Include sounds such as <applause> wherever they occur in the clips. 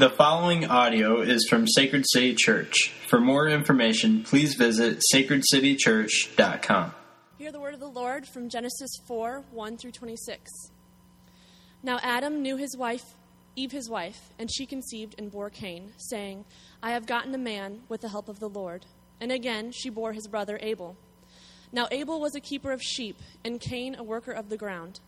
The following audio is from Sacred City Church. For more information, please visit sacredcitychurch.com. Hear the word of the Lord from Genesis 4 1 through 26. Now Adam knew his wife, Eve his wife, and she conceived and bore Cain, saying, I have gotten a man with the help of the Lord. And again she bore his brother Abel. Now Abel was a keeper of sheep, and Cain a worker of the ground.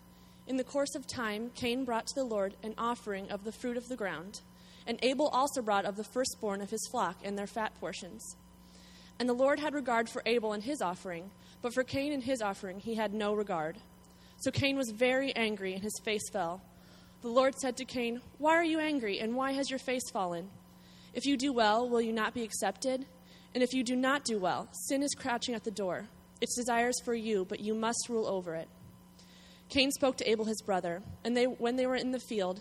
In the course of time, Cain brought to the Lord an offering of the fruit of the ground, and Abel also brought of the firstborn of his flock and their fat portions. And the Lord had regard for Abel and his offering, but for Cain and his offering he had no regard. So Cain was very angry, and his face fell. The Lord said to Cain, Why are you angry, and why has your face fallen? If you do well, will you not be accepted? And if you do not do well, sin is crouching at the door. Its desires for you, but you must rule over it. Cain spoke to Abel his brother, and they, when they were in the field,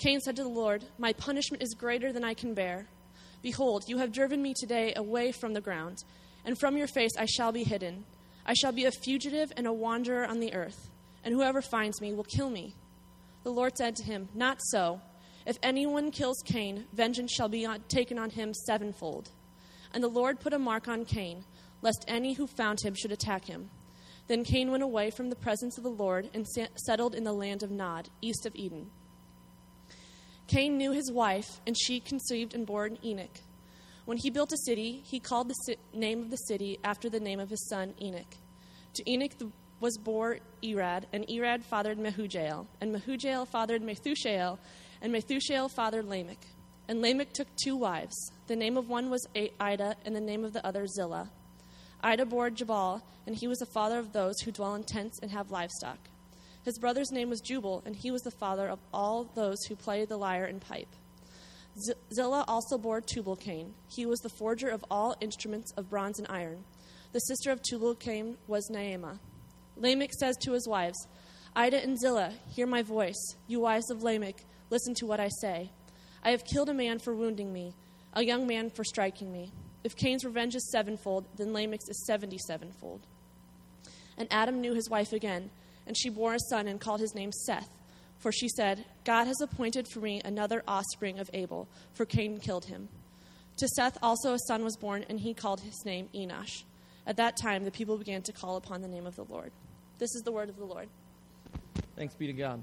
Cain said to the Lord, My punishment is greater than I can bear. Behold, you have driven me today away from the ground, and from your face I shall be hidden. I shall be a fugitive and a wanderer on the earth, and whoever finds me will kill me. The Lord said to him, Not so. If anyone kills Cain, vengeance shall be taken on him sevenfold. And the Lord put a mark on Cain, lest any who found him should attack him. Then Cain went away from the presence of the Lord and settled in the land of Nod, east of Eden. Cain knew his wife, and she conceived and bore Enoch. When he built a city, he called the name of the city after the name of his son Enoch. To Enoch was born Irad, and Irad fathered Mehujael, and Mehujael fathered Methushael, and Methushael fathered Lamech. And Lamech took two wives. The name of one was Adah, and the name of the other Zillah. Adah bore Jabal, and he was the father of those who dwell in tents and have livestock. His brother's name was Jubal, and he was the father of all those who play the lyre and pipe. Zillah also bore Tubal Cain. He was the forger of all instruments of bronze and iron. The sister of Tubal Cain was Naamah. Lamech says to his wives, Adah and Zillah, hear my voice. You wives of Lamech, listen to what I say. I have killed a man for wounding me, a young man for striking me. If Cain's revenge is sevenfold, then Lamech's is seventy sevenfold. And Adam knew his wife again, and she bore a son and called his name Seth. For she said, God has appointed for me another offspring of Abel, for Cain killed him. To Seth also a son was born, and he called his name Enosh. At that time, the people began to call upon the name of the Lord. This is the word of the Lord. Thanks be to God.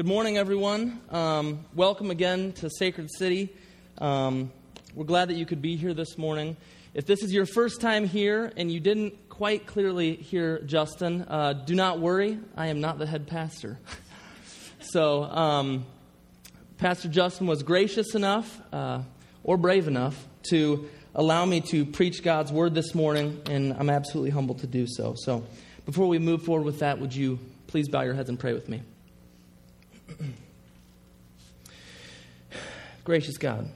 Good morning, everyone. Um, welcome again to Sacred City. Um, we're glad that you could be here this morning. If this is your first time here and you didn't quite clearly hear Justin, uh, do not worry. I am not the head pastor. <laughs> so, um, Pastor Justin was gracious enough uh, or brave enough to allow me to preach God's word this morning, and I'm absolutely humbled to do so. So, before we move forward with that, would you please bow your heads and pray with me? <clears throat> Gracious God,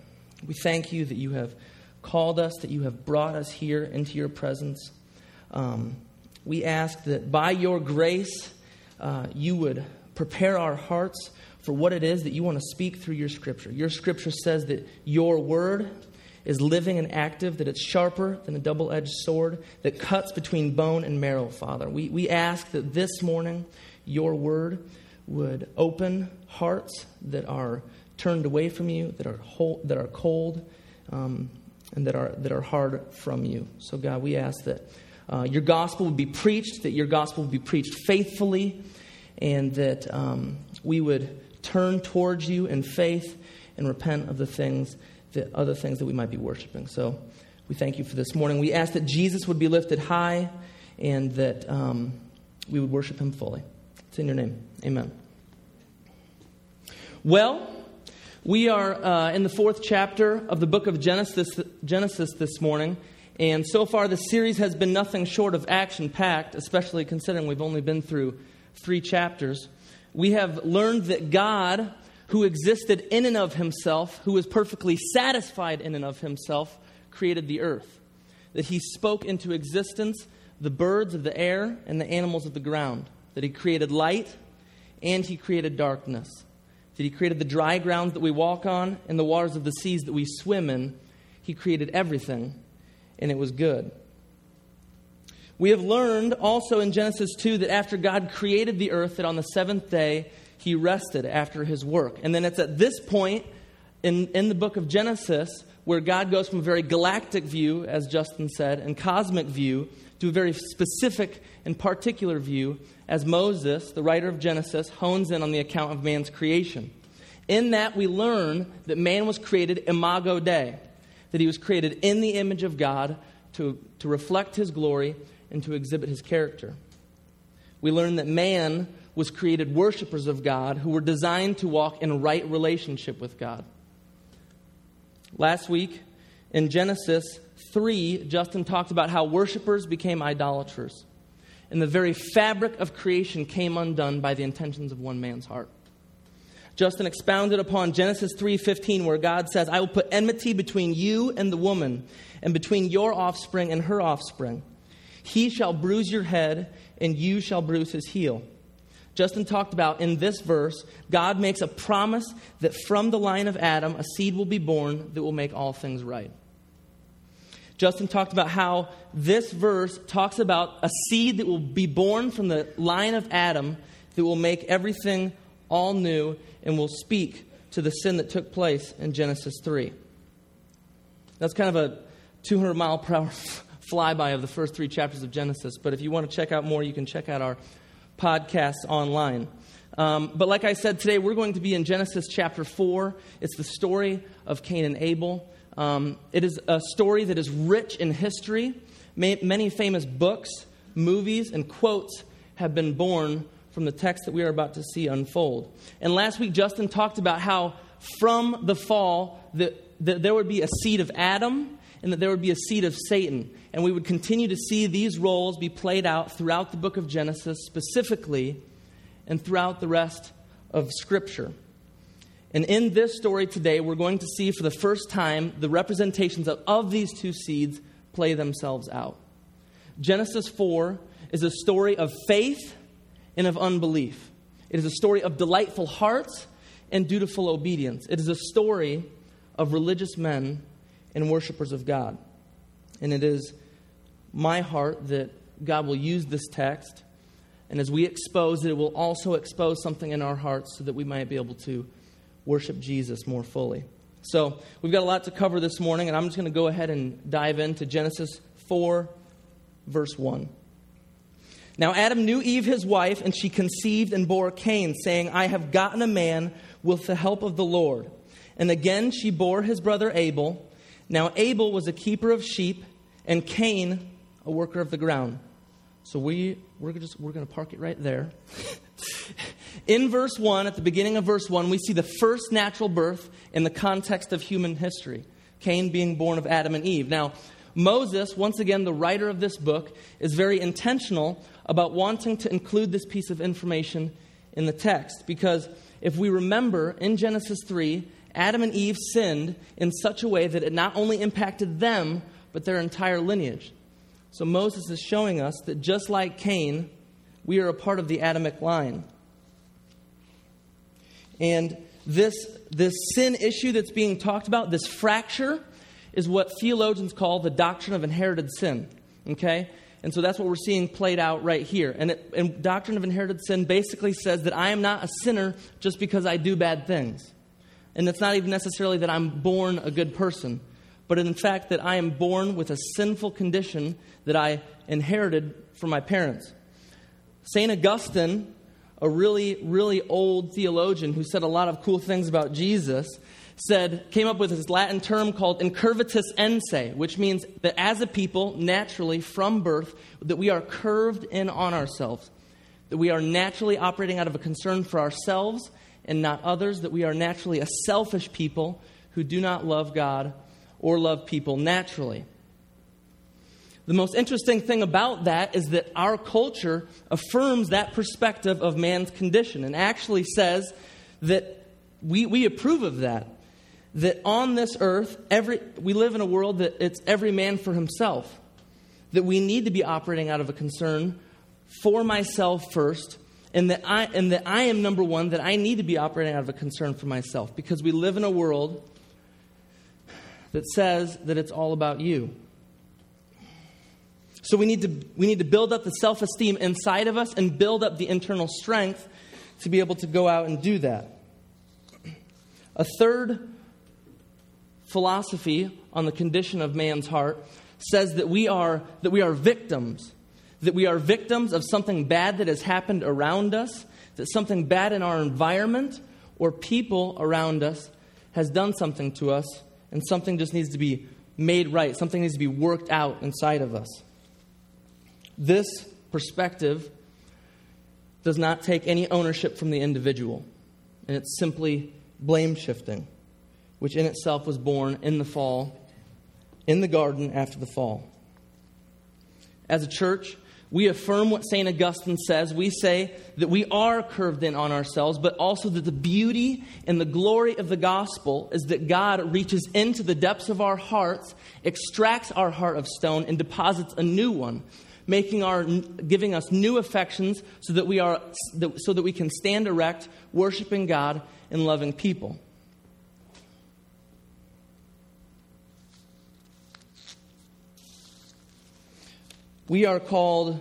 we thank you that you have called us, that you have brought us here into your presence. Um, we ask that by your grace, uh, you would prepare our hearts for what it is that you want to speak through your scripture. Your scripture says that your word is living and active, that it's sharper than a double edged sword, that cuts between bone and marrow, Father. We, we ask that this morning your word would open hearts that are turned away from you, that are, whole, that are cold, um, and that are, that are hard from you. So, God, we ask that uh, your gospel would be preached, that your gospel would be preached faithfully, and that um, we would turn towards you in faith and repent of the things, the other things that we might be worshiping. So, we thank you for this morning. We ask that Jesus would be lifted high and that um, we would worship him fully. It's in your name. Amen. Well, We are uh, in the fourth chapter of the book of Genesis, Genesis this morning, and so far the series has been nothing short of action packed, especially considering we've only been through three chapters. We have learned that God, who existed in and of himself, who was perfectly satisfied in and of himself, created the earth. That he spoke into existence the birds of the air and the animals of the ground. That he created light and he created darkness. That he created the dry ground that we walk on and the waters of the seas that we swim in. He created everything, and it was good. We have learned also in Genesis 2 that after God created the earth, that on the seventh day he rested after his work. And then it's at this point in, in the book of Genesis where God goes from a very galactic view, as Justin said, and cosmic view to a very specific and particular view as Moses, the writer of Genesis, hones in on the account of man's creation. In that, we learn that man was created imago Dei, that he was created in the image of God to, to reflect his glory and to exhibit his character. We learn that man was created worshipers of God who were designed to walk in right relationship with God. Last week in Genesis 3, Justin talked about how worshipers became idolaters. And the very fabric of creation came undone by the intentions of one man's heart. Justin expounded upon Genesis 3:15 where God says, "I will put enmity between you and the woman, and between your offspring and her offspring. He shall bruise your head, and you shall bruise his heel." Justin talked about in this verse, God makes a promise that from the line of Adam, a seed will be born that will make all things right. Justin talked about how this verse talks about a seed that will be born from the line of Adam that will make everything all new and will speak to the sin that took place in Genesis 3. That's kind of a 200 mile per hour <laughs> flyby of the first three chapters of Genesis, but if you want to check out more, you can check out our podcasts online. Um, but like I said, today we're going to be in Genesis chapter 4. It's the story of Cain and Abel. Um, it is a story that is rich in history. many famous books, movies, and quotes have been born from the text that we are about to see unfold. And last week, Justin talked about how from the fall, that there would be a seed of Adam and that there would be a seed of Satan. And we would continue to see these roles be played out throughout the book of Genesis, specifically, and throughout the rest of Scripture. And in this story today, we're going to see for the first time the representations of, of these two seeds play themselves out. Genesis 4 is a story of faith and of unbelief. It is a story of delightful hearts and dutiful obedience. It is a story of religious men and worshipers of God. And it is my heart that God will use this text, and as we expose it, it will also expose something in our hearts so that we might be able to worship Jesus more fully. So, we've got a lot to cover this morning, and I'm just going to go ahead and dive into Genesis 4, verse 1. Now, Adam knew Eve, his wife, and she conceived and bore Cain, saying, I have gotten a man with the help of the Lord. And again she bore his brother Abel. Now, Abel was a keeper of sheep, and Cain a worker of the ground. So, we, we're, just, we're going to park it right there. <laughs> In verse 1, at the beginning of verse 1, we see the first natural birth in the context of human history Cain being born of Adam and Eve. Now, Moses, once again, the writer of this book, is very intentional about wanting to include this piece of information in the text because if we remember in Genesis 3, Adam and Eve sinned in such a way that it not only impacted them, but their entire lineage. So Moses is showing us that just like Cain, we are a part of the Adamic line. And this, this sin issue that's being talked about, this fracture, is what theologians call the doctrine of inherited sin. Okay? And so that's what we're seeing played out right here. And, it, and doctrine of inherited sin basically says that I am not a sinner just because I do bad things. And it's not even necessarily that I'm born a good person, but in fact that I am born with a sinful condition that I inherited from my parents. St. Augustine a really, really old theologian who said a lot of cool things about Jesus, said, came up with this Latin term called incurvatus in se, which means that as a people, naturally, from birth, that we are curved in on ourselves, that we are naturally operating out of a concern for ourselves and not others, that we are naturally a selfish people who do not love God or love people naturally. The most interesting thing about that is that our culture affirms that perspective of man's condition and actually says that we, we approve of that. That on this earth, every, we live in a world that it's every man for himself. That we need to be operating out of a concern for myself first, and that I, and that I am number one, that I need to be operating out of a concern for myself because we live in a world that says that it's all about you. So we need to, we need to build up the self esteem inside of us and build up the internal strength to be able to go out and do that. A third philosophy on the condition of man's heart says that we are, that we are victims, that we are victims of something bad that has happened around us, that something bad in our environment or people around us has done something to us, and something just needs to be made right, something needs to be worked out inside of us. This perspective does not take any ownership from the individual, and it's simply blame shifting, which in itself was born in the fall, in the garden after the fall. As a church, we affirm what St. Augustine says. We say that we are curved in on ourselves, but also that the beauty and the glory of the gospel is that God reaches into the depths of our hearts, extracts our heart of stone, and deposits a new one making our, giving us new affections so that we, are, so that we can stand erect, worshiping God and loving people. We are called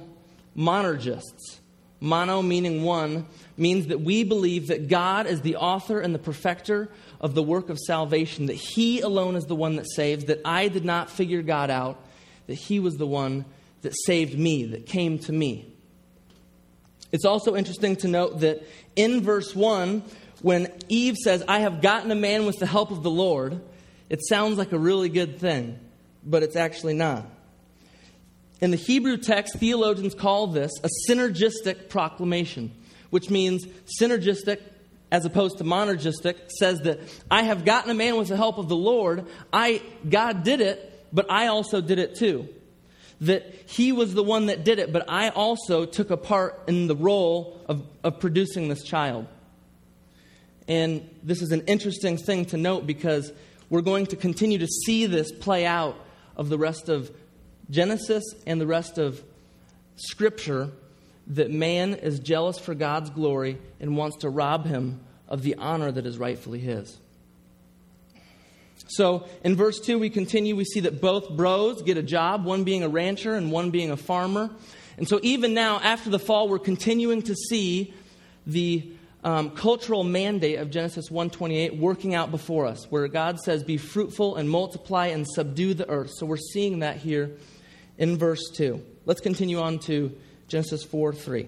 monergists. Mono meaning one means that we believe that God is the author and the perfecter of the work of salvation, that He alone is the one that saves, that I did not figure God out, that He was the one that saved me, that came to me. It's also interesting to note that in verse 1, when Eve says, I have gotten a man with the help of the Lord, it sounds like a really good thing, but it's actually not. In the Hebrew text, theologians call this a synergistic proclamation, which means synergistic as opposed to monergistic says that I have gotten a man with the help of the Lord. I God did it, but I also did it too that he was the one that did it, but I also took a part in the role of, of producing this child. And this is an interesting thing to note because we're going to continue to see this play out of the rest of Genesis and the rest of Scripture that man is jealous for God's glory and wants to rob him of the honor that is rightfully his. So in verse 2, we continue. We see that both bros get a job, one being a rancher and one being a farmer. And so even now, after the fall, we're continuing to see the um, cultural mandate of Genesis 1:28 working out before us, where God says, "Be fruitful and multiply and subdue the earth." So we're seeing that here in verse 2. Let's continue on to Genesis 4:3.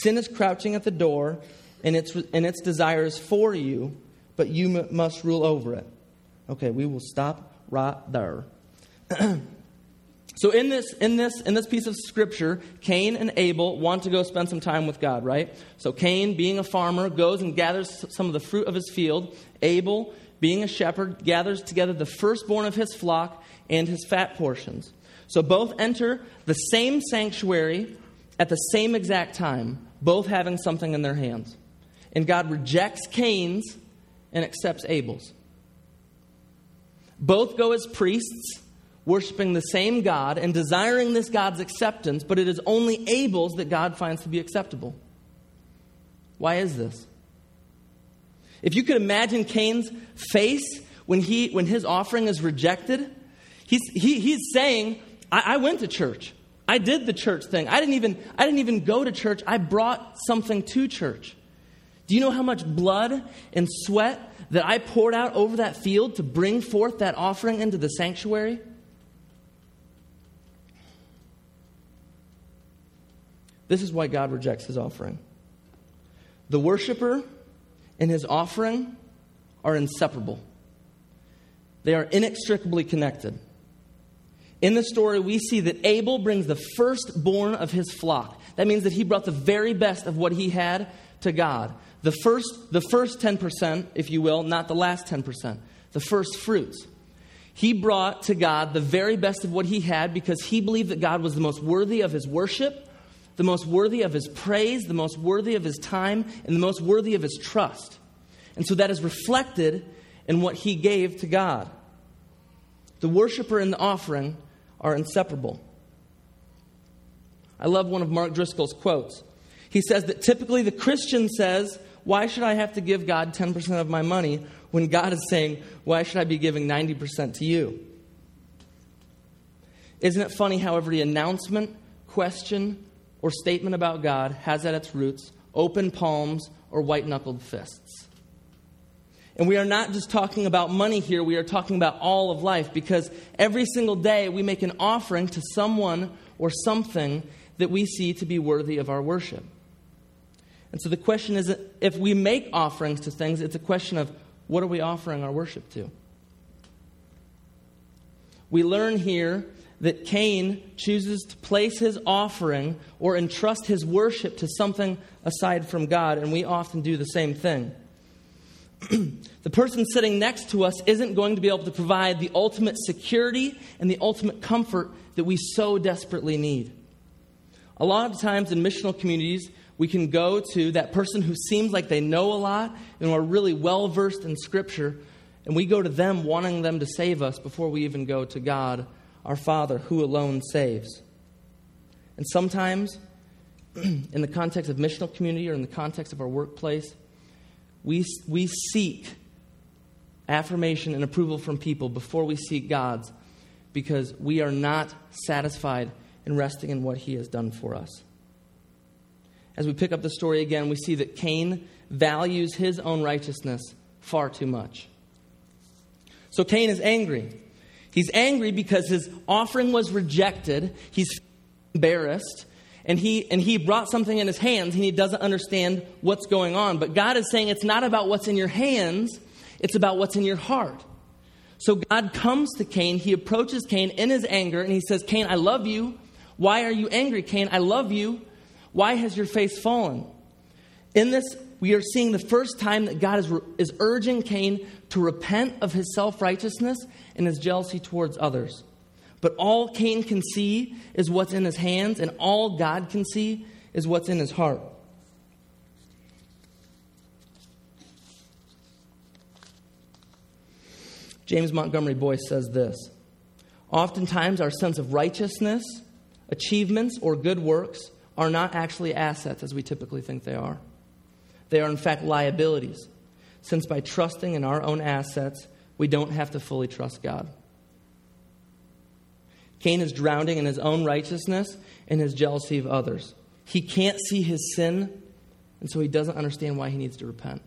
Sin is crouching at the door, and its, and its desire is for you, but you m- must rule over it. Okay, we will stop right there. <clears throat> so in this, in this, in this piece of scripture, Cain and Abel want to go spend some time with God, right? So Cain, being a farmer, goes and gathers some of the fruit of his field. Abel, being a shepherd, gathers together the firstborn of his flock and his fat portions. So both enter the same sanctuary at the same exact time, both having something in their hands. And God rejects Cain's and accepts Abel's. Both go as priests, worshiping the same God and desiring this God's acceptance, but it is only Abel's that God finds to be acceptable. Why is this? If you could imagine Cain's face when, he, when his offering is rejected, he's, he, he's saying, I, I went to church. I did the church thing. I didn't even I didn't even go to church. I brought something to church. Do you know how much blood and sweat that I poured out over that field to bring forth that offering into the sanctuary? This is why God rejects his offering. The worshiper and his offering are inseparable, they are inextricably connected. In the story, we see that Abel brings the firstborn of his flock. That means that he brought the very best of what he had to God. The first, the first 10%, if you will, not the last 10%, the first fruits. He brought to God the very best of what he had because he believed that God was the most worthy of his worship, the most worthy of his praise, the most worthy of his time, and the most worthy of his trust. And so that is reflected in what he gave to God. The worshiper and the offering are inseparable. I love one of Mark Driscoll's quotes. He says that typically the Christian says, Why should I have to give God 10% of my money when God is saying, Why should I be giving 90% to you? Isn't it funny how every announcement, question, or statement about God has at its roots open palms or white knuckled fists? And we are not just talking about money here, we are talking about all of life because every single day we make an offering to someone or something that we see to be worthy of our worship. And so the question is if we make offerings to things, it's a question of what are we offering our worship to? We learn here that Cain chooses to place his offering or entrust his worship to something aside from God, and we often do the same thing. The person sitting next to us isn't going to be able to provide the ultimate security and the ultimate comfort that we so desperately need. A lot of times in missional communities, we can go to that person who seems like they know a lot and are really well versed in Scripture, and we go to them wanting them to save us before we even go to God, our Father, who alone saves. And sometimes, <clears throat> in the context of missional community or in the context of our workplace, we, we seek affirmation and approval from people before we seek God's because we are not satisfied in resting in what He has done for us. As we pick up the story again, we see that Cain values his own righteousness far too much. So Cain is angry. He's angry because his offering was rejected. He's embarrassed and he and he brought something in his hands and he doesn't understand what's going on. But god is saying it's not about what's in your hands it's about what's in your heart. So god comes to cain he approaches cain in his anger and he says cain i love you. Why are you angry cain? I love you. Why has your face fallen? In this we are seeing the first time that god is, is urging cain to repent of his self-righteousness and his jealousy towards others but all Cain can see is what's in his hands, and all God can see is what's in his heart. James Montgomery Boice says this Oftentimes, our sense of righteousness, achievements, or good works are not actually assets as we typically think they are. They are, in fact, liabilities, since by trusting in our own assets, we don't have to fully trust God. Cain is drowning in his own righteousness and his jealousy of others. He can't see his sin, and so he doesn't understand why he needs to repent.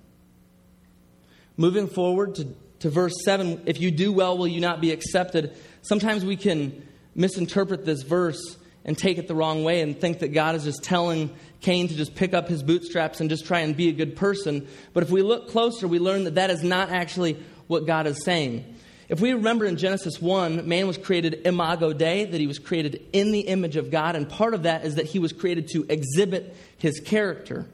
Moving forward to, to verse 7 if you do well, will you not be accepted? Sometimes we can misinterpret this verse and take it the wrong way and think that God is just telling Cain to just pick up his bootstraps and just try and be a good person. But if we look closer, we learn that that is not actually what God is saying. If we remember in Genesis 1, man was created imago Dei, that he was created in the image of God, and part of that is that he was created to exhibit his character.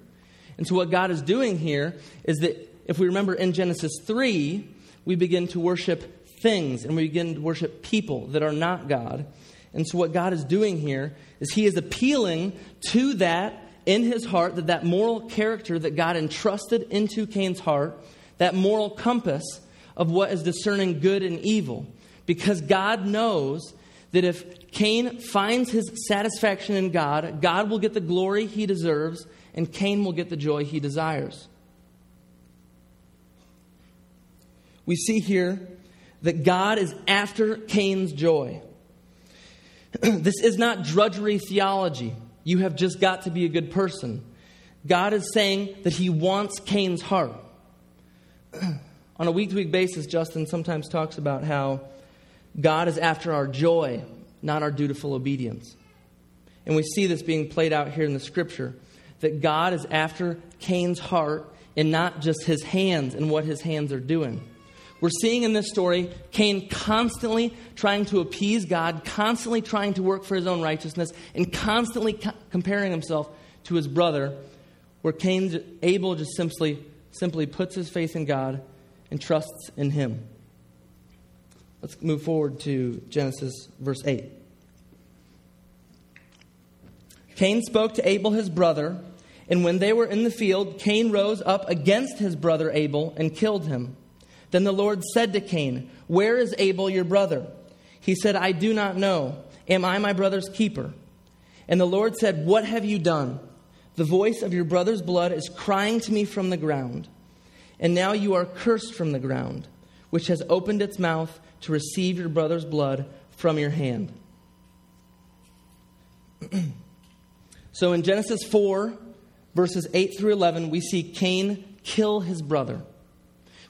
And so, what God is doing here is that if we remember in Genesis 3, we begin to worship things and we begin to worship people that are not God. And so, what God is doing here is He is appealing to that in His heart, that that moral character that God entrusted into Cain's heart, that moral compass of what is discerning good and evil. Because God knows that if Cain finds his satisfaction in God, God will get the glory he deserves, and Cain will get the joy he desires. We see here that God is after Cain's joy. <clears throat> this is not drudgery theology. You have just got to be a good person. God is saying that he wants Cain's heart. <clears throat> On a week to week basis, Justin sometimes talks about how God is after our joy, not our dutiful obedience. And we see this being played out here in the scripture that God is after Cain's heart and not just his hands and what his hands are doing. We're seeing in this story Cain constantly trying to appease God, constantly trying to work for his own righteousness, and constantly co- comparing himself to his brother, where Cain's Abel just simply, simply puts his faith in God and trusts in him. Let's move forward to Genesis verse 8. Cain spoke to Abel his brother, and when they were in the field, Cain rose up against his brother Abel and killed him. Then the Lord said to Cain, Where is Abel your brother? He said, I do not know. Am I my brother's keeper? And the Lord said, What have you done? The voice of your brother's blood is crying to me from the ground. And now you are cursed from the ground, which has opened its mouth to receive your brother's blood from your hand. <clears throat> so in Genesis 4, verses 8 through 11, we see Cain kill his brother.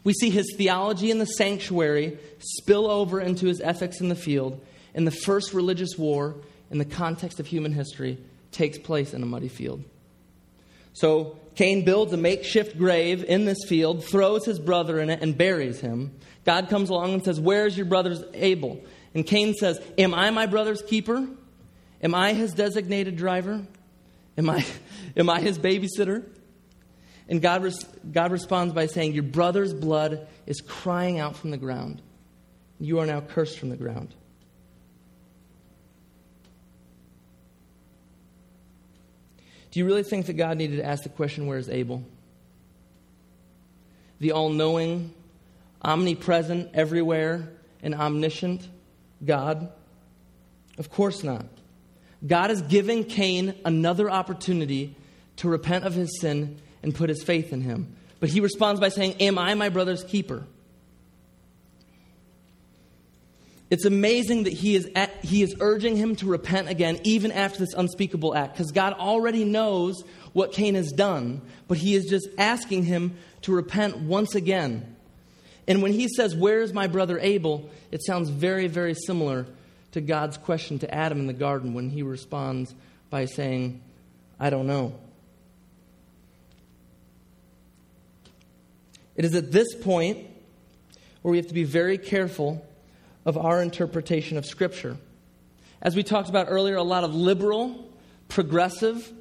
We see his theology in the sanctuary spill over into his ethics in the field, and the first religious war in the context of human history takes place in a muddy field. So Cain builds a makeshift grave in this field, throws his brother in it, and buries him. God comes along and says, Where's your brother's Abel? And Cain says, Am I my brother's keeper? Am I his designated driver? Am I, <laughs> am I his babysitter? And God, res- God responds by saying, Your brother's blood is crying out from the ground. You are now cursed from the ground. Do you really think that God needed to ask the question, Where is Abel? The all knowing, omnipresent, everywhere, and omniscient God? Of course not. God is giving Cain another opportunity to repent of his sin and put his faith in him. But he responds by saying, Am I my brother's keeper? It's amazing that he is, at, he is urging him to repent again, even after this unspeakable act, because God already knows what Cain has done, but he is just asking him to repent once again. And when he says, Where is my brother Abel? it sounds very, very similar to God's question to Adam in the garden when he responds by saying, I don't know. It is at this point where we have to be very careful of our interpretation of Scripture. As we talked about earlier, a lot of liberal, progressive,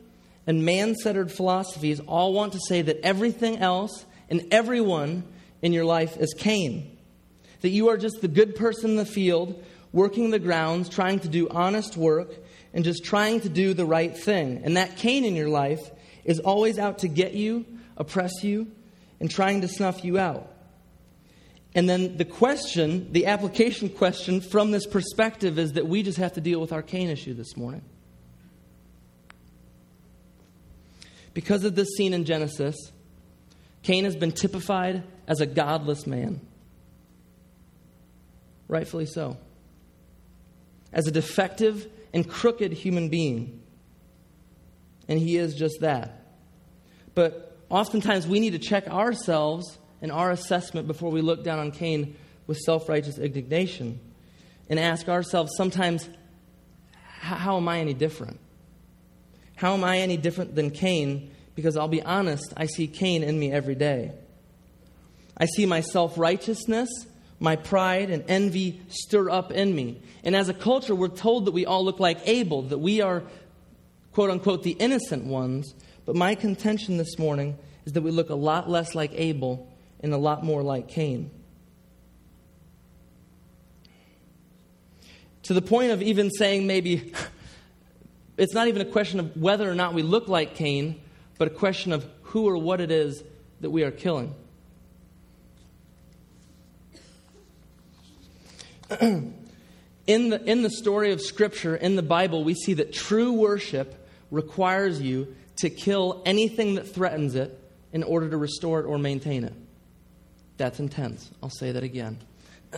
and man centered philosophies all want to say that everything else and everyone in your life is Cain. That you are just the good person in the field, working the grounds, trying to do honest work, and just trying to do the right thing. And that Cain in your life is always out to get you, oppress you, and trying to snuff you out. And then the question, the application question from this perspective is that we just have to deal with our Cain issue this morning. Because of this scene in Genesis, Cain has been typified as a godless man. Rightfully so. As a defective and crooked human being. And he is just that. But oftentimes we need to check ourselves and our assessment before we look down on Cain with self righteous indignation and ask ourselves sometimes, how am I any different? How am I any different than Cain? Because I'll be honest, I see Cain in me every day. I see my self righteousness, my pride, and envy stir up in me. And as a culture, we're told that we all look like Abel, that we are, quote unquote, the innocent ones. But my contention this morning is that we look a lot less like Abel and a lot more like Cain. To the point of even saying maybe <laughs> it's not even a question of whether or not we look like Cain, but a question of who or what it is that we are killing. <clears throat> in, the, in the story of Scripture, in the Bible, we see that true worship requires you to kill anything that threatens it in order to restore it or maintain it. That's intense. I'll say that again.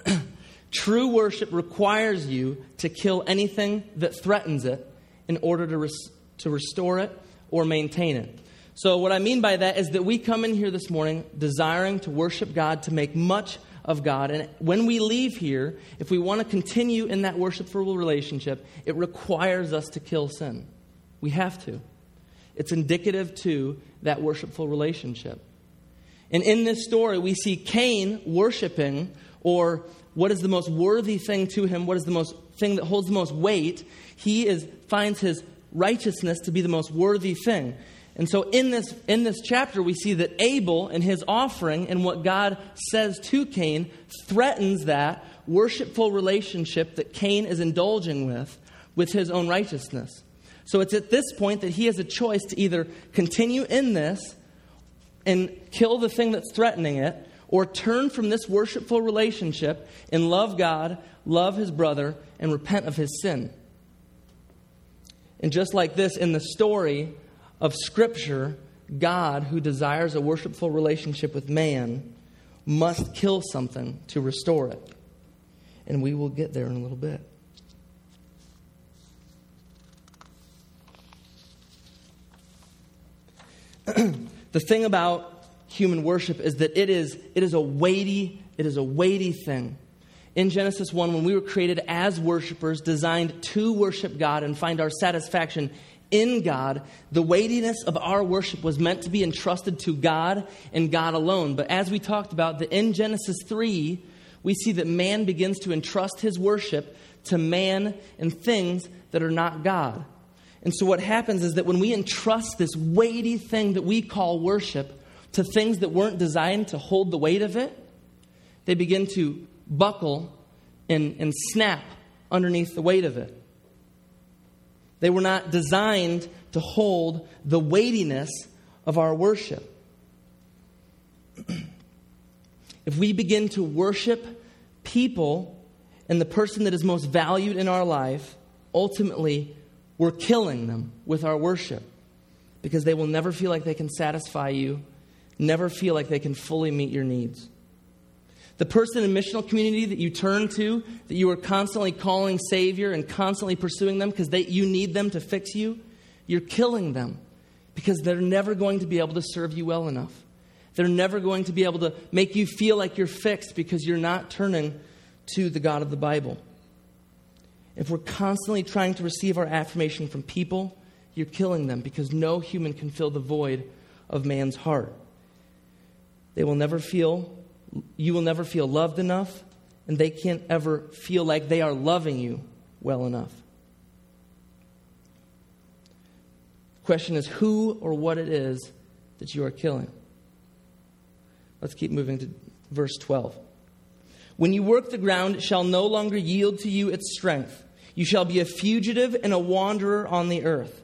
<clears throat> True worship requires you to kill anything that threatens it in order to, res- to restore it or maintain it. So, what I mean by that is that we come in here this morning desiring to worship God, to make much of God. And when we leave here, if we want to continue in that worshipful relationship, it requires us to kill sin. We have to. It's indicative to that worshipful relationship. And in this story, we see Cain worshiping, or what is the most worthy thing to him, what is the most thing that holds the most weight. He is, finds his righteousness to be the most worthy thing. And so in this, in this chapter, we see that Abel and his offering and what God says to Cain threatens that worshipful relationship that Cain is indulging with, with his own righteousness. So it's at this point that he has a choice to either continue in this and kill the thing that's threatening it, or turn from this worshipful relationship and love God, love his brother, and repent of his sin. And just like this, in the story of Scripture, God, who desires a worshipful relationship with man, must kill something to restore it. And we will get there in a little bit. <clears throat> the thing about human worship is that it is, it is a weighty, it is a weighty thing. In Genesis 1, when we were created as worshipers, designed to worship God and find our satisfaction in God, the weightiness of our worship was meant to be entrusted to God and God alone. But as we talked about, the, in Genesis 3, we see that man begins to entrust his worship to man and things that are not God. And so what happens is that when we entrust this weighty thing that we call worship to things that weren't designed to hold the weight of it, they begin to buckle and, and snap underneath the weight of it. They were not designed to hold the weightiness of our worship. <clears throat> if we begin to worship people and the person that is most valued in our life, ultimately we're killing them with our worship because they will never feel like they can satisfy you, never feel like they can fully meet your needs. The person in missional community that you turn to, that you are constantly calling Savior and constantly pursuing them because you need them to fix you, you're killing them because they're never going to be able to serve you well enough. They're never going to be able to make you feel like you're fixed because you're not turning to the God of the Bible. If we're constantly trying to receive our affirmation from people, you're killing them because no human can fill the void of man's heart. They will never feel, you will never feel loved enough, and they can't ever feel like they are loving you well enough. The question is who or what it is that you are killing. Let's keep moving to verse 12. When you work the ground, it shall no longer yield to you its strength. You shall be a fugitive and a wanderer on the earth.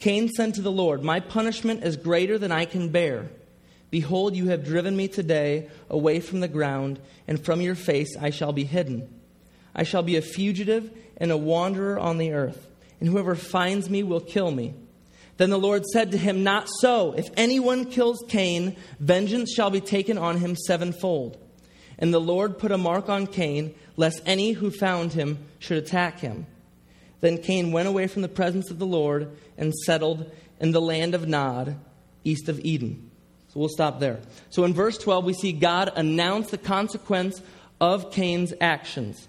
Cain said to the Lord, My punishment is greater than I can bear. Behold, you have driven me today away from the ground, and from your face I shall be hidden. I shall be a fugitive and a wanderer on the earth, and whoever finds me will kill me. Then the Lord said to him, Not so. If anyone kills Cain, vengeance shall be taken on him sevenfold. And the Lord put a mark on Cain, lest any who found him should attack him. Then Cain went away from the presence of the Lord and settled in the land of Nod, east of Eden. So we'll stop there. So in verse 12, we see God announce the consequence of Cain's actions.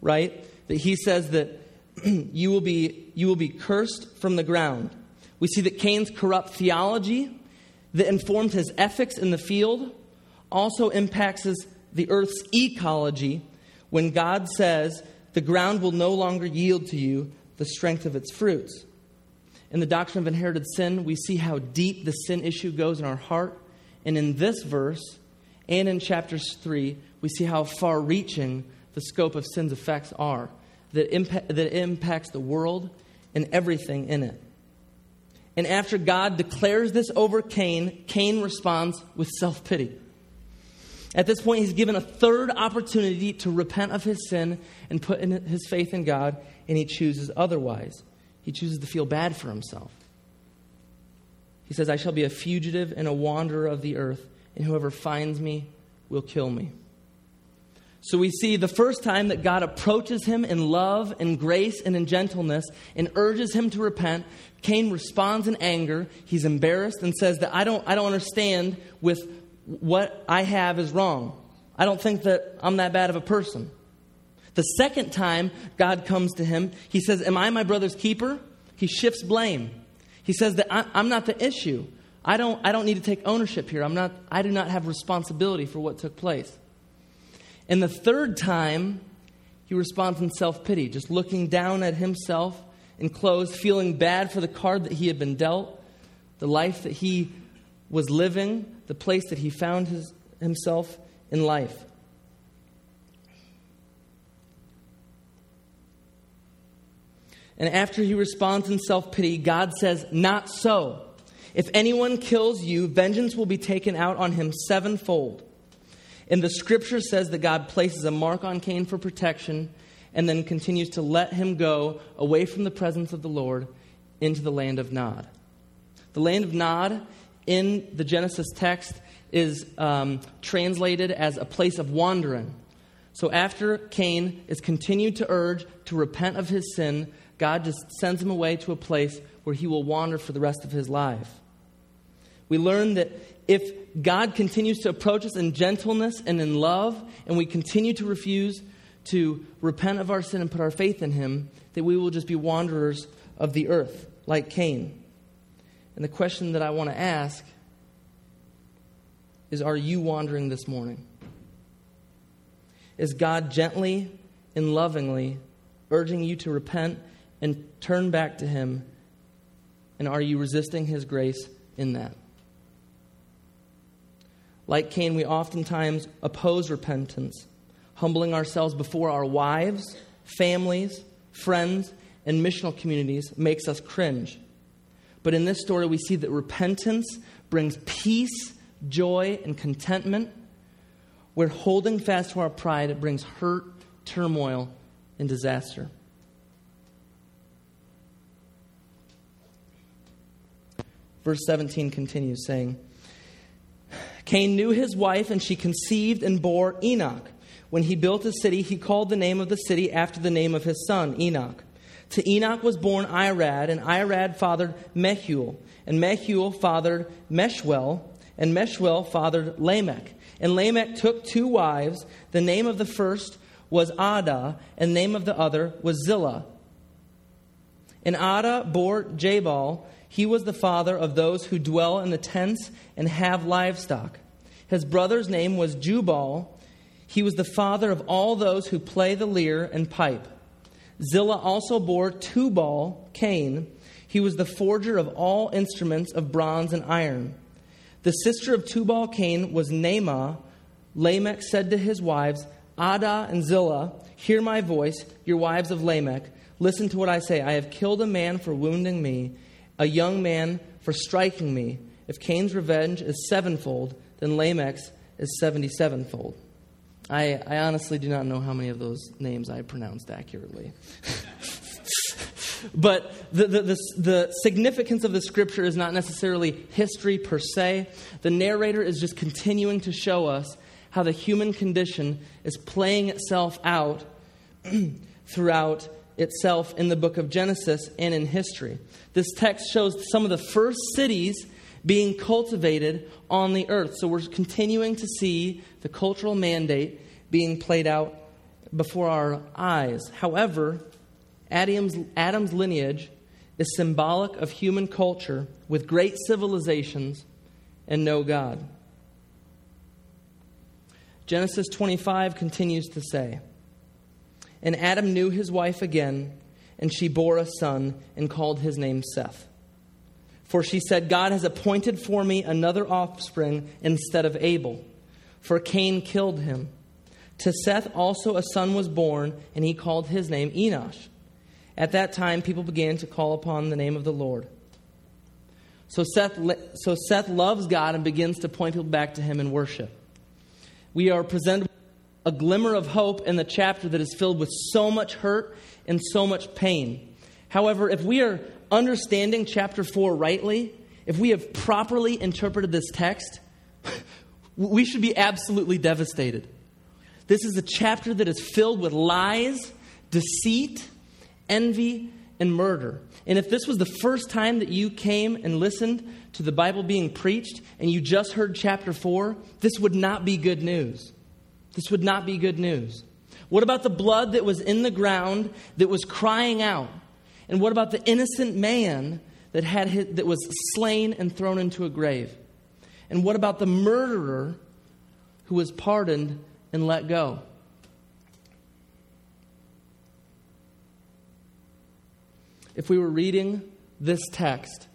Right? That he says that <clears throat> you will be you will be cursed from the ground. We see that Cain's corrupt theology that informed his ethics in the field also impacts the earth's ecology when God says the ground will no longer yield to you the strength of its fruits. In the doctrine of inherited sin, we see how deep the sin issue goes in our heart. And in this verse and in chapters 3, we see how far reaching the scope of sin's effects are, that, impa- that impacts the world and everything in it. And after God declares this over Cain, Cain responds with self pity. At this point, he's given a third opportunity to repent of his sin and put in his faith in God, and he chooses otherwise. He chooses to feel bad for himself. He says, I shall be a fugitive and a wanderer of the earth, and whoever finds me will kill me. So we see the first time that God approaches him in love and grace and in gentleness and urges him to repent. Cain responds in anger. He's embarrassed and says that I don't, I don't understand with what I have is wrong. I don't think that I'm that bad of a person. The second time God comes to him, he says, Am I my brother's keeper? He shifts blame. He says that I, am not the issue. I don't, I don't need to take ownership here. I'm not, I do not have responsibility for what took place. And the third time, he responds in self pity, just looking down at himself enclosed, feeling bad for the card that he had been dealt, the life that he was living, the place that he found his, himself in life. And after he responds in self pity, God says, Not so. If anyone kills you, vengeance will be taken out on him sevenfold. And the scripture says that God places a mark on Cain for protection and then continues to let him go away from the presence of the Lord into the land of Nod. The land of Nod in the Genesis text is um, translated as a place of wandering. So after Cain is continued to urge to repent of his sin, God just sends him away to a place where he will wander for the rest of his life. We learn that if God continues to approach us in gentleness and in love, and we continue to refuse to repent of our sin and put our faith in Him, that we will just be wanderers of the earth, like Cain. And the question that I want to ask is Are you wandering this morning? Is God gently and lovingly urging you to repent and turn back to Him? And are you resisting His grace in that? Like Cain, we oftentimes oppose repentance, humbling ourselves before our wives, families, friends, and missional communities makes us cringe. But in this story, we see that repentance brings peace, joy, and contentment, where holding fast to our pride it brings hurt, turmoil, and disaster. Verse 17 continues saying, Cain knew his wife, and she conceived and bore Enoch. When he built a city, he called the name of the city after the name of his son, Enoch. To Enoch was born Irad, and Irad fathered Mehuel, and Mehuel fathered Meshwell, and Meshwell fathered Lamech. And Lamech took two wives. The name of the first was Adah, and the name of the other was Zillah. And Adah bore Jabal, he was the father of those who dwell in the tents and have livestock. His brother's name was Jubal. He was the father of all those who play the lyre and pipe. Zillah also bore Tubal, Cain. He was the forger of all instruments of bronze and iron. The sister of Tubal Cain was Naamah. Lamech said to his wives, Adah and Zillah, Hear my voice, your wives of Lamech. Listen to what I say. I have killed a man for wounding me a young man for striking me. If Cain's revenge is sevenfold, then Lamech's is seventy sevenfold. I, I honestly do not know how many of those names I pronounced accurately. <laughs> but the, the, the, the, significance of the scripture is not necessarily history per se. The narrator is just continuing to show us how the human condition is playing itself out <clears throat> throughout itself in the book of Genesis and in history. This text shows some of the first cities being cultivated on the earth. So we're continuing to see the cultural mandate being played out before our eyes. However, Adam's, Adam's lineage is symbolic of human culture with great civilizations and no God. Genesis 25 continues to say, and Adam knew his wife again, and she bore a son and called his name Seth. For she said, God has appointed for me another offspring instead of Abel, for Cain killed him. To Seth also a son was born, and he called his name Enosh. At that time, people began to call upon the name of the Lord. So Seth, so Seth loves God and begins to point people back to him in worship. We are presented a glimmer of hope in the chapter that is filled with so much hurt and so much pain. However, if we are understanding chapter 4 rightly, if we have properly interpreted this text, <laughs> we should be absolutely devastated. This is a chapter that is filled with lies, deceit, envy, and murder. And if this was the first time that you came and listened to the Bible being preached and you just heard chapter 4, this would not be good news. This would not be good news. What about the blood that was in the ground that was crying out? And what about the innocent man that, had that was slain and thrown into a grave? And what about the murderer who was pardoned and let go? If we were reading this text,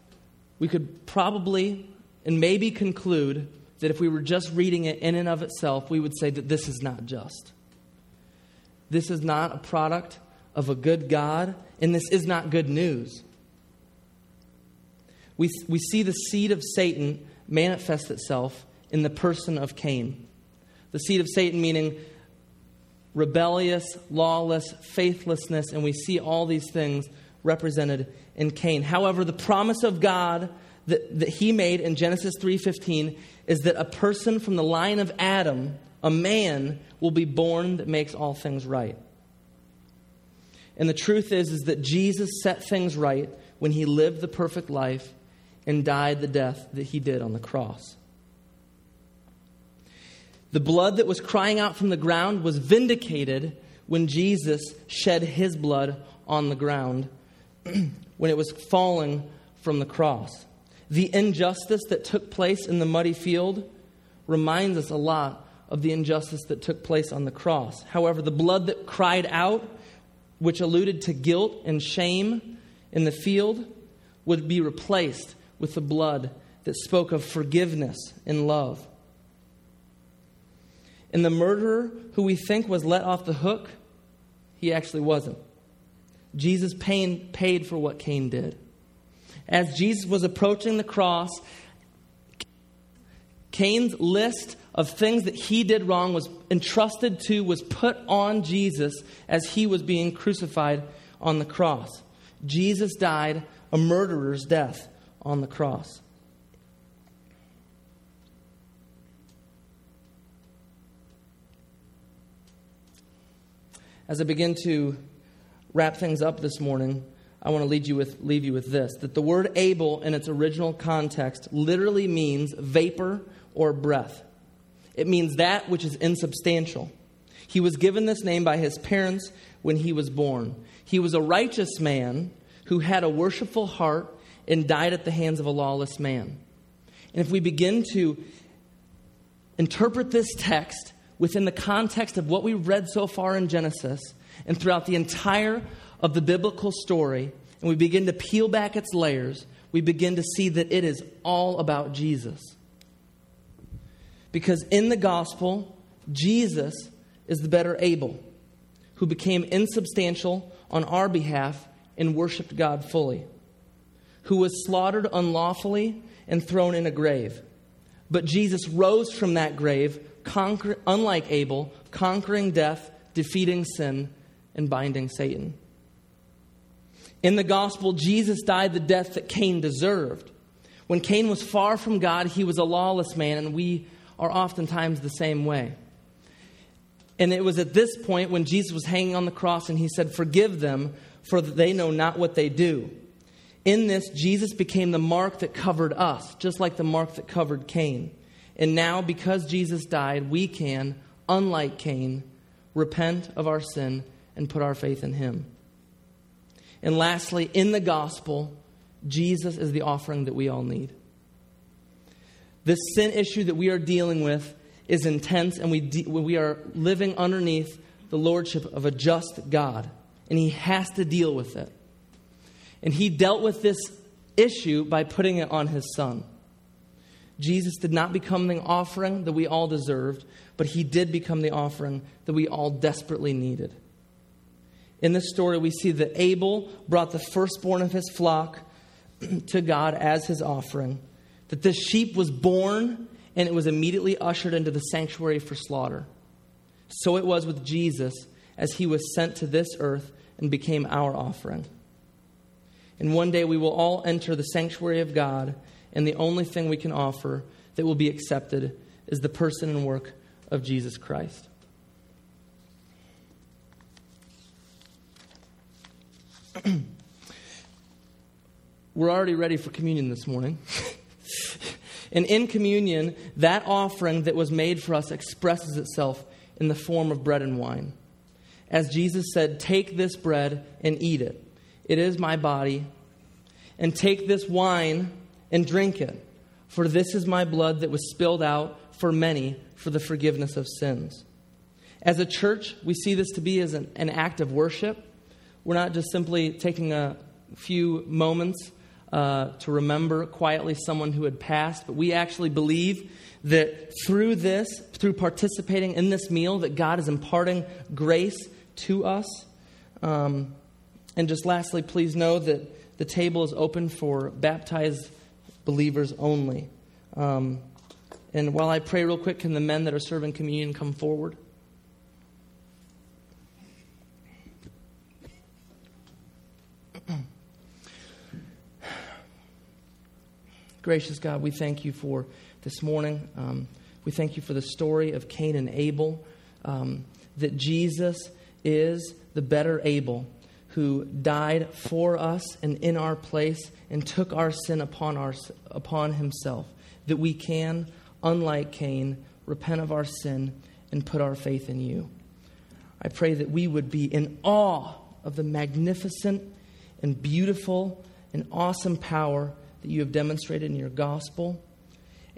we could probably and maybe conclude that if we were just reading it in and of itself, we would say that this is not just. This is not a product of a good God, and this is not good news. We, we see the seed of Satan manifest itself in the person of Cain. The seed of Satan meaning rebellious, lawless, faithlessness, and we see all these things represented in Cain. However, the promise of God that, that he made in Genesis 3:15 is that a person from the line of Adam, a man, will be born that makes all things right. And the truth is, is that Jesus set things right when he lived the perfect life and died the death that he did on the cross. The blood that was crying out from the ground was vindicated when Jesus shed his blood on the ground <clears throat> when it was falling from the cross. The injustice that took place in the muddy field reminds us a lot of the injustice that took place on the cross. However, the blood that cried out, which alluded to guilt and shame in the field, would be replaced with the blood that spoke of forgiveness and love. And the murderer, who we think was let off the hook, he actually wasn't. Jesus pain, paid for what Cain did. As Jesus was approaching the cross, Cain's list of things that he did wrong was entrusted to, was put on Jesus as he was being crucified on the cross. Jesus died a murderer's death on the cross. As I begin to wrap things up this morning, I want to lead you with, leave you with this that the word Abel in its original context literally means vapor or breath. It means that which is insubstantial. He was given this name by his parents when he was born. He was a righteous man who had a worshipful heart and died at the hands of a lawless man. And if we begin to interpret this text within the context of what we've read so far in Genesis, and throughout the entire of the biblical story, and we begin to peel back its layers, we begin to see that it is all about Jesus. Because in the gospel, Jesus is the better Abel, who became insubstantial on our behalf and worshiped God fully, who was slaughtered unlawfully and thrown in a grave. But Jesus rose from that grave, conquer, unlike Abel, conquering death, defeating sin, and binding Satan. In the gospel, Jesus died the death that Cain deserved. When Cain was far from God, he was a lawless man, and we are oftentimes the same way. And it was at this point when Jesus was hanging on the cross and he said, Forgive them, for they know not what they do. In this, Jesus became the mark that covered us, just like the mark that covered Cain. And now, because Jesus died, we can, unlike Cain, repent of our sin and put our faith in Him. And lastly, in the gospel, Jesus is the offering that we all need. This sin issue that we are dealing with is intense, and we, de- we are living underneath the lordship of a just God, and He has to deal with it. And He dealt with this issue by putting it on His Son. Jesus did not become the offering that we all deserved, but He did become the offering that we all desperately needed. In this story, we see that Abel brought the firstborn of his flock <clears throat> to God as his offering, that this sheep was born and it was immediately ushered into the sanctuary for slaughter. So it was with Jesus as he was sent to this earth and became our offering. And one day we will all enter the sanctuary of God, and the only thing we can offer that will be accepted is the person and work of Jesus Christ. <clears throat> We're already ready for communion this morning. <laughs> and in communion, that offering that was made for us expresses itself in the form of bread and wine. As Jesus said, Take this bread and eat it. It is my body. And take this wine and drink it. For this is my blood that was spilled out for many for the forgiveness of sins. As a church, we see this to be as an, an act of worship. We're not just simply taking a few moments uh, to remember quietly someone who had passed, but we actually believe that through this, through participating in this meal, that God is imparting grace to us. Um, and just lastly, please know that the table is open for baptized believers only. Um, and while I pray real quick, can the men that are serving communion come forward? Gracious God, we thank you for this morning. Um, we thank you for the story of Cain and Abel, um, that Jesus is the better Abel who died for us and in our place and took our sin upon, our, upon himself, that we can, unlike Cain, repent of our sin and put our faith in you. I pray that we would be in awe of the magnificent and beautiful and awesome power that you have demonstrated in your gospel,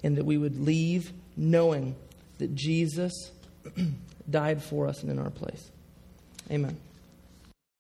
and that we would leave knowing that Jesus <clears throat> died for us and in our place. Amen.